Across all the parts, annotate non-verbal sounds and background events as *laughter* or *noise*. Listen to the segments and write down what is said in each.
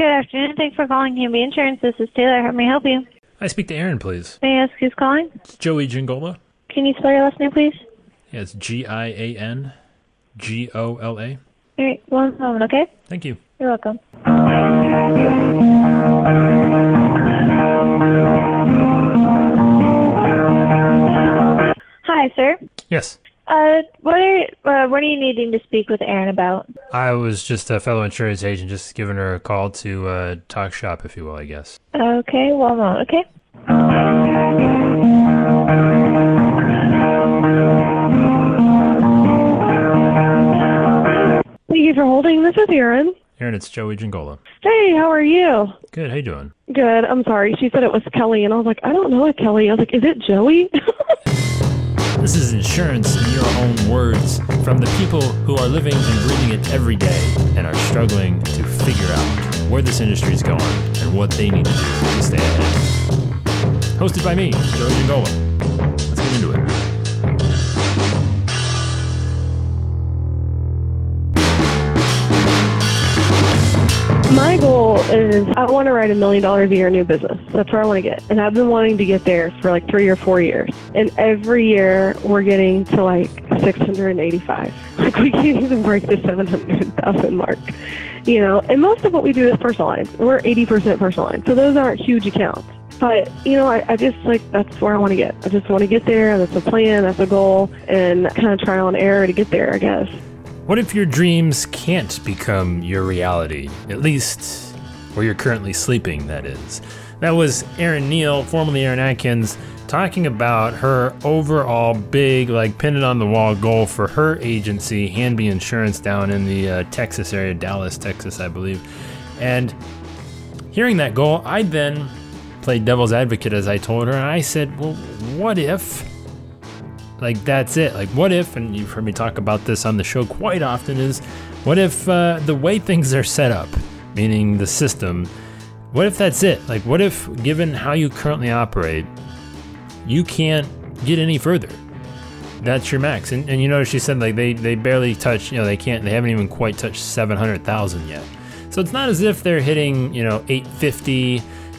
Good afternoon. Thanks for calling Hanby Insurance. This is Taylor. How may I help you? I speak to Erin, please. May I ask who's calling? It's Joey Giangola. Can you spell your last name, please? Yeah, it's G I A N G O L A. All right, one moment, okay? Thank you. You're welcome. Hi, sir. Yes. Uh, what are uh, what are you needing to speak with Erin about? I was just a fellow insurance agent, just giving her a call to uh, talk shop, if you will, I guess. Okay, well, moment, okay? Thank you for holding. This is Erin. Aaron, it's Joey Giangola. Hey, how are you? Good. How you doing? Good. I'm sorry. She said it was Kelly, and I was like, I don't know a Kelly. I was like, is it Joey? *laughs* This is insurance in your own words from the people who are living and breathing it every day and are struggling to figure out where this industry is going and what they need to do to stay ahead. Hosted by me, Joey Giangola. My goal is I want to write a million dollars a year new business. That's where I want to get. And I've been wanting to get there for like three or four years. And every year we're getting to like 685. *laughs* Like we can't even break the 700,000 mark. You know, and most of what we do is personal lines. We're 80% personal lines. So those aren't huge accounts. But, you know, I, I just like, that's where I want to get. I just want to get there. That's a plan. That's a goal. And kind of trial and error to get there, I guess. What if your dreams can't become your reality? At least where you're currently sleeping, that is. That was Erin Neal, formerly Erin Atkins, talking about her overall big, like, pin it on the wall goal for her agency, Hanby Insurance, down in the uh, Texas area, Dallas, Texas, I believe. And hearing that goal, I then played devil's advocate as I told her, and I said, well, what if like that's it. Like what if and you've heard me talk about this on the show quite often is what if uh, the way things are set up meaning the system what if that's it? Like what if given how you currently operate you can't get any further? That's your max. And, and you notice she said like they they barely touch you know they can't they haven't even quite touched 700000 yet. So it's not as if they're hitting you know 850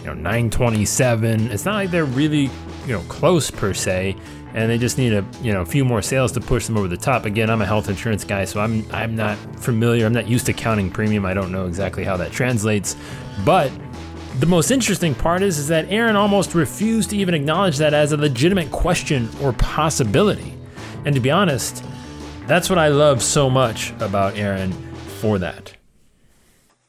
you know 927 it's not like they're really you know close per se and they just need a you know a few more sales to push them over the top. Again, I'm a health insurance guy, so I'm I'm not familiar. I'm not used to counting premium. I don't know exactly how that translates, but the most interesting part is is that Erin almost refused to even acknowledge that as a legitimate question or possibility. And to be honest, that's what I love so much about Erin for that.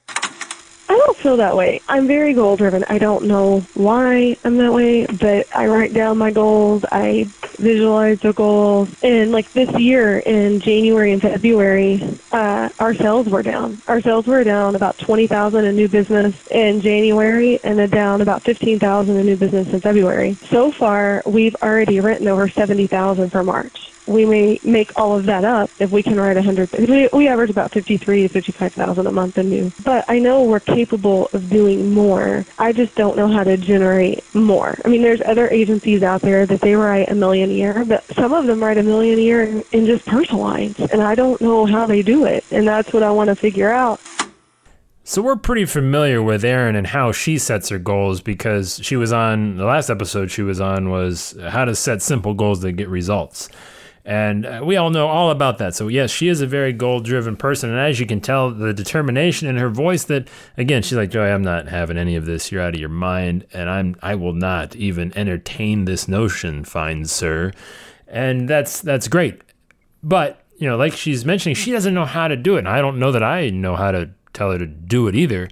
I don't feel that way. I'm very goal driven. I don't know why I'm that way, but I write down my goals. I visualize the goals. And like this year in January and February, uh, our sales were down. Our sales were down about 20,000 in new business in January and then down about 15,000 in new business in February. So far, we've already written over 70,000 for March we may make all of that up if we can write a hundred. We, we average about fifty-three to fifty-five thousand a month in new. But I know we're capable of doing more. I just don't know how to generate more. I mean, there's other agencies out there that they write a million a year, but some of them write a million a year in, in just personal lines, and I don't know how they do it. And that's what I want to figure out. So we're pretty familiar with Erin and how she sets her goals because she was on the last episode she was on was how to set simple goals that get results. And uh, we all know all about that. So, yes, she is a very goal driven person. And as you can tell, the determination in her voice that, again, she's like, Joey, I'm not having any of this. You're out of your mind. And I'm, I will not even entertain this notion, fine sir. And that's, that's great. But, you know, like she's mentioning, she doesn't know how to do it. And I don't know that I know how to tell her to do it either.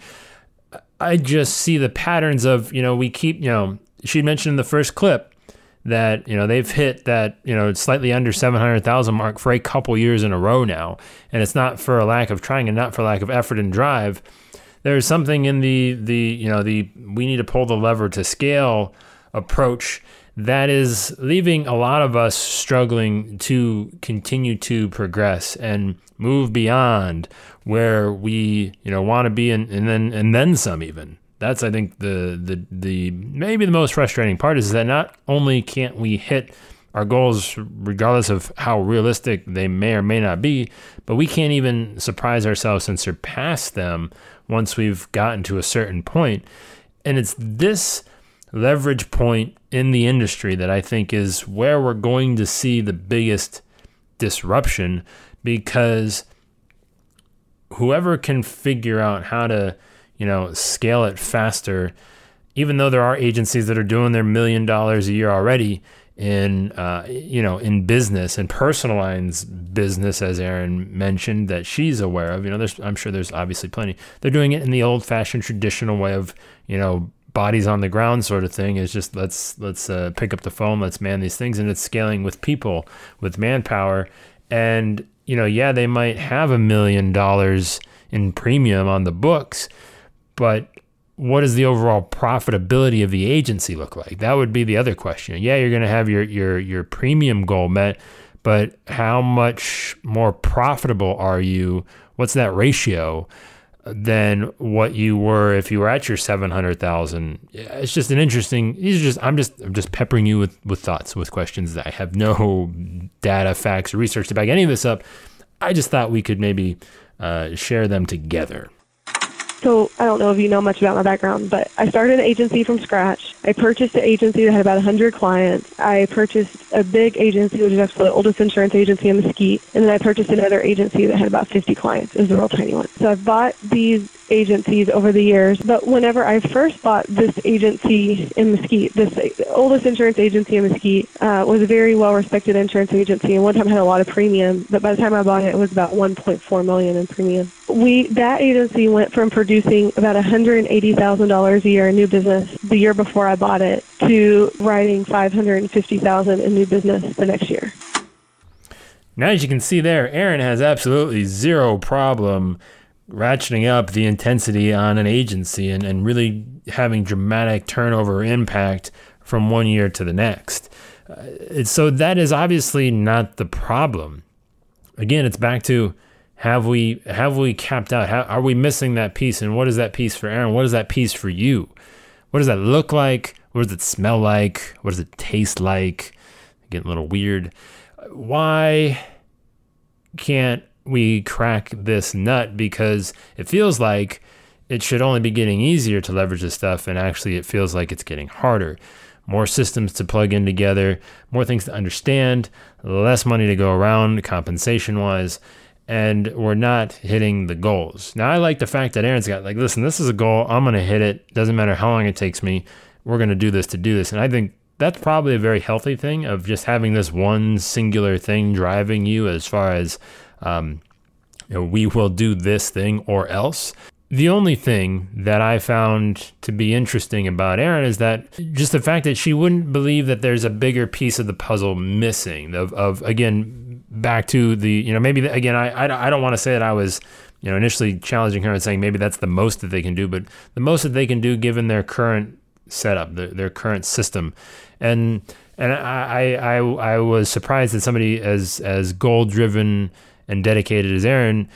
I just see the patterns of, you know, we keep, you know, she mentioned in the first clip, that you know they've hit that you know slightly under 700,000 mark for a couple years in a row now. And it's not for a lack of trying and not for lack of effort and drive. There's something in the the you know the we need to pull the lever to scale approach that is leaving a lot of us struggling to continue to progress and move beyond where we you know want to be and, and then and then some even that's I think the the the maybe the most frustrating part is that not only can't we hit our goals, regardless of how realistic they may or may not be, but we can't even surprise ourselves and surpass them once we've gotten to a certain point. And it's this leverage point in the industry that I think is where we're going to see the biggest disruption because whoever can figure out how to, you know, scale it faster, even though there are agencies that are doing their million dollars a year already, in uh, you know in business and personal lines business, as Erin mentioned, that she's aware of. You know, there's I'm sure there's obviously plenty. They're doing it in the old-fashioned traditional way of you know bodies on the ground sort of thing. Is just let's let's uh, pick up the phone, let's man these things, and it's scaling with people, with manpower, and you know, yeah, they might have a million dollars in premium on the books, but what does the overall profitability of the agency look like? That would be the other question. Yeah, you're going to have your your your premium goal met, but how much more profitable are you? What's that ratio than what you were if you were at your 700,000? It's just an interesting these are just I'm just I'm just peppering you with with thoughts, with questions that I have no *laughs* data, facts, or research to back any of this up. I just thought we could maybe uh, share them together. So I don't know if you know much about my background, but I started an agency from scratch. I purchased an agency that had about 100 clients. I purchased a big agency, which is actually the oldest insurance agency in Mesquite, and then I purchased another agency that had about 50 clients. It was a real tiny one. So I've bought these agencies over the years. But whenever I first bought this agency in Mesquite, this oldest insurance agency in Mesquite, uh, was a very well respected insurance agency, and one time had a lot of premium. But by the time I bought it, it was about 1.4 million in premium. We that agency went from producing about 180 thousand dollars a year in new business the year before I bought it to writing 550 thousand in new business the next year. Now, as you can see there, Erin has absolutely zero problem ratcheting up the intensity on an agency and, and really having dramatic turnover impact from one year to the next. Uh, so that is obviously not the problem. Again, it's back to have we have we capped out? How, are we missing that piece? And what is that piece for Erin? What is that piece for you? What does that look like? What does it smell like? What does it taste like? Getting a little weird. Why can't we crack this nut because it feels like it should only be getting easier to leverage this stuff, and actually, it feels like it's getting harder. More systems to plug in together, more things to understand, less money to go around compensation wise, and we're not hitting the goals. Now, I like the fact that Erin's got, like, listen, this is a goal. I'm going to hit it. Doesn't matter how long it takes me. We're going to do this to do this. And I think that's probably a very healthy thing of just having this one singular thing driving you as far as um, you know, we will do this thing or else. The only thing that I found to be interesting about Erin is that just the fact that she wouldn't believe that there's a bigger piece of the puzzle missing. Of, of again, back to the, you know, maybe, again, I, I, I don't want to say that I was, you know, initially challenging her and saying maybe that's the most that they can do, but the most that they can do given their current setup, their, their current system. And, and I, I, I was surprised that somebody as, as goal driven, and dedicated as Erin,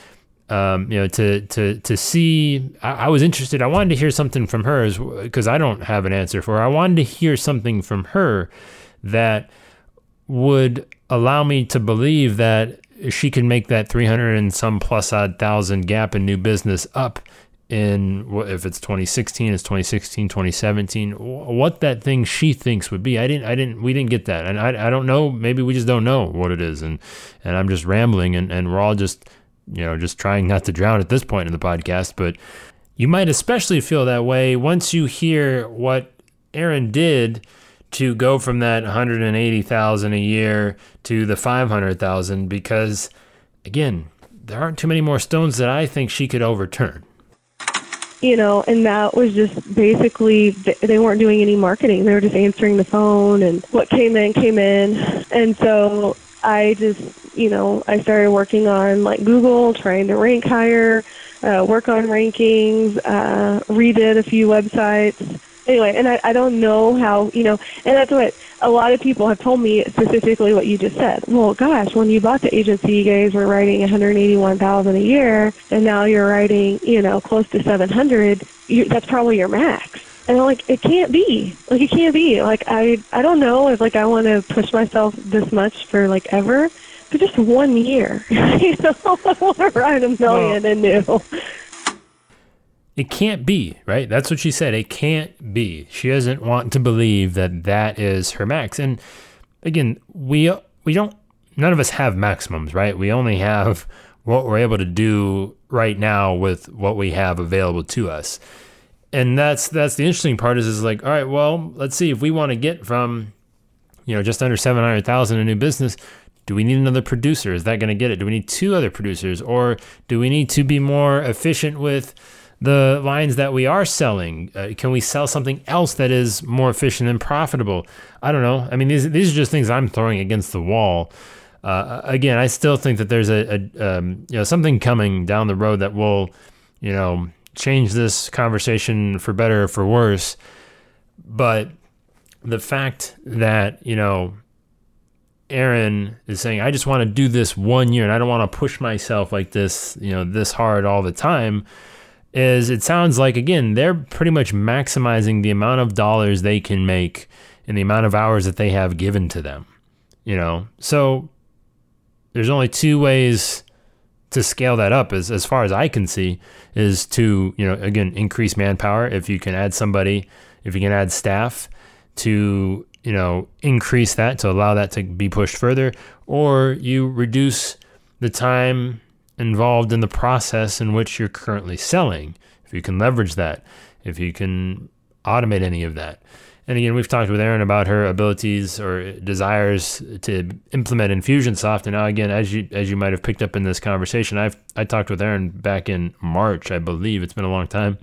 um, you know, to to to see. I, I, was interested. I wanted to hear something from her because I don't have an answer for her. I wanted to hear something from her that would allow me to believe that she can make that 300 and some plus odd thousand gap in new business up in if it's 2016 it's 2016 2017 what that thing she thinks would be. I didn't i didn't we didn't get that. And i, I don't know maybe we just don't know what it is. And and i'm just rambling and, and we're all just you know just trying not to drown at this point in the podcast. But you might especially feel that way once you hear what Erin did to go from that 180,000 a year to the 500,000 because again there aren't too many more stones that I think she could overturn you know, and that was just basically they weren't doing any marketing. They were just answering the phone, and what came in came in. And so I just, you know, I started working on like Google, trying to rank higher, uh, work on rankings, uh, redid a few websites anyway, and I, I don't know how, you know, and that's what a lot of people have told me specifically what you just said. Well, gosh, when you bought the agency, you guys were writing 181,000 a year, and now you're writing, you know, close to 700. You, that's probably your max. And I'm like, it can't be. Like it can't be. Like I I don't know if like I want to push myself this much for like ever, but just one year. *laughs* you know, *laughs* I want to ride a million Well- and new. It can't be, right? That's what she said. It can't be. She doesn't want to believe that that is her max. And again, we we don't none of us have maximums, right? We only have what we're able to do right now with what we have available to us. And that's that's the interesting part is is like, all right, well, let's see if we want to get from you know, just under 700,000 in a new business, do we need another producer? Is that going to get it? Do we need two other producers or do we need to be more efficient with the lines that we are selling? Uh, can we sell something else that is more efficient and profitable? I don't know. I mean, these these are just things I'm throwing against the wall. Uh, again, I still think that there's a, a um, you know something coming down the road that will, you know, change this conversation for better or for worse. But the fact that you know Erin is saying, I just want to do this one year and I don't want to push myself like this, you know, this hard all the time. Is it sounds like, again, they're pretty much maximizing the amount of dollars they can make and the amount of hours that they have given to them, you know? So there's only two ways to scale that up as, as far as I can see is to, you know, again, increase manpower. If you can add somebody, if you can add staff to you know increase that to allow that to be pushed further or you reduce the time involved in the process in which you're currently selling if you can leverage that if you can automate any of that and again we've talked with Erin about her abilities or desires to implement Infusionsoft and now again as you as you might have picked up in this conversation I've I talked with Erin back in March I believe it's been a long time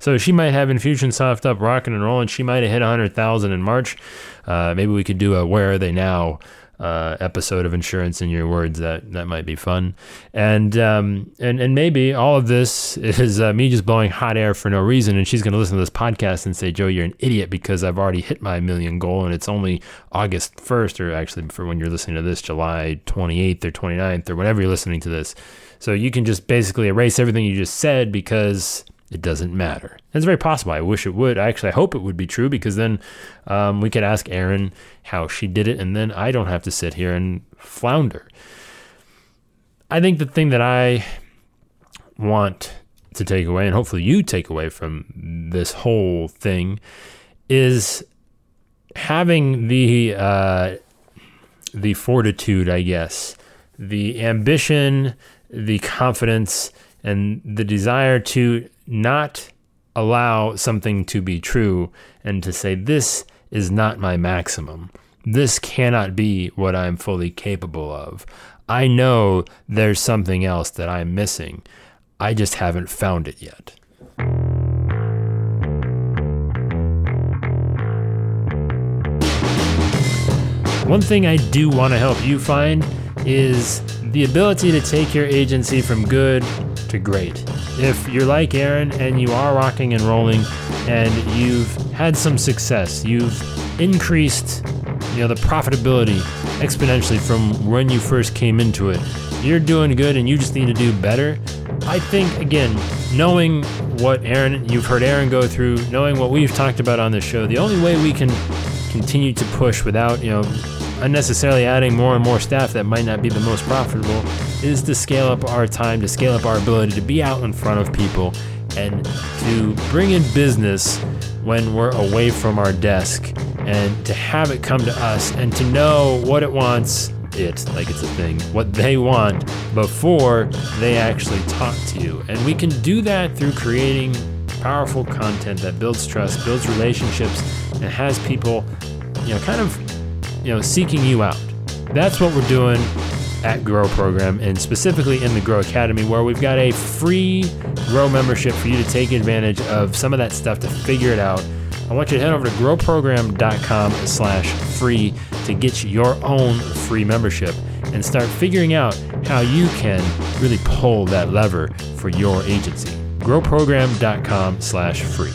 so she might have Infusionsoft up, rocking and rolling. She might have hit 100,000 in March. Uh, maybe we could do a Where Are They Now uh, episode of Insurance in Your Words. That that might be fun. And um, and and maybe all of this is uh, me just blowing hot air for no reason. And she's going to listen to this podcast and say, Joe, you're an idiot because I've already hit my million goal and it's only August 1st, or actually for when you're listening to this, July 28th or 29th, or whenever you're listening to this. So you can just basically erase everything you just said because it doesn't matter. It's very possible. I wish it would. I actually, I hope it would be true because then um, we could ask Erin how she did it, and then I don't have to sit here and flounder. I think the thing that I want to take away, and hopefully you take away from this whole thing, is having the uh, the fortitude, I guess, the ambition, the confidence, and the desire to not allow something to be true and to say, this is not my maximum. This cannot be what I'm fully capable of. I know there's something else that I'm missing. I just haven't found it yet. One thing I do want to help you find is the ability to take your agency from good to great. If you're like Erin and you are rocking and rolling and you've had some success, you've increased you know the profitability exponentially from when you first came into it. You're doing good and you just need to do better. I think again, knowing what Erin you've heard Erin go through, knowing what we've talked about on the show, the only way we can continue to push without, you know, unnecessarily adding more and more staff that might not be the most profitable is to scale up our time, to scale up our ability to be out in front of people and to bring in business when we're away from our desk and to have it come to us and to know what it wants it like it's a thing what they want before they actually talk to you. And we can do that through creating powerful content that builds trust builds relationships and has people you know kind of you know seeking you out. That's what we're doing at grow program and specifically in the grow academy where we've got a free grow membership for you to take advantage of some of that stuff to figure it out. I want you to head over to growprogram.com slash free to get your own free membership and start figuring out how you can really pull that lever for your agency. Growprogram.com slash free